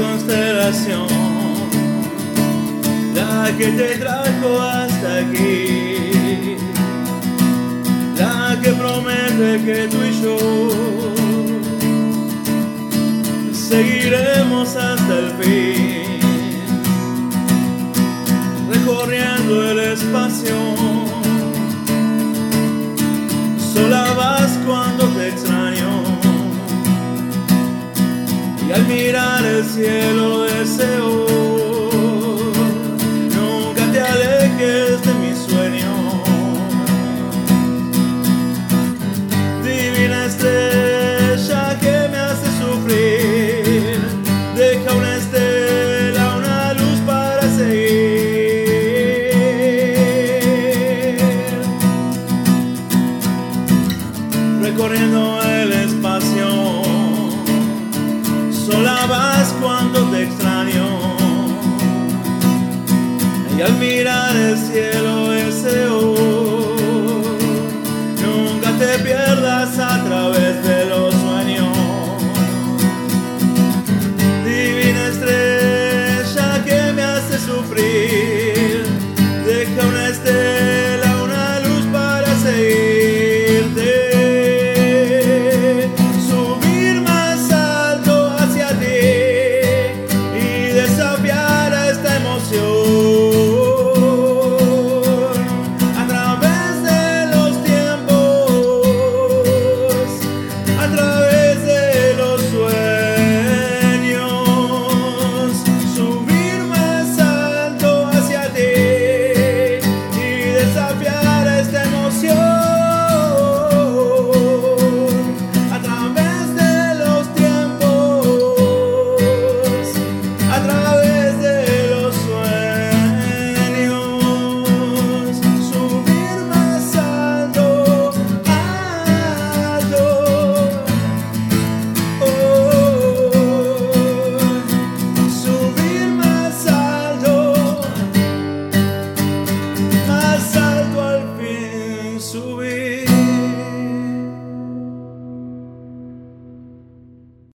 oración, la que te trajo hasta aquí, la que promete que tú y yo seguiremos hasta el fin, recorriendo el espacio. Al mirar el cielo deseo nunca te alejes de mi sueño. Divina estrella que me hace sufrir, deja una estela, una luz para seguir. Recorriendo el espacio y al mirar el cielo deseo nunca te pierdas Alejandro.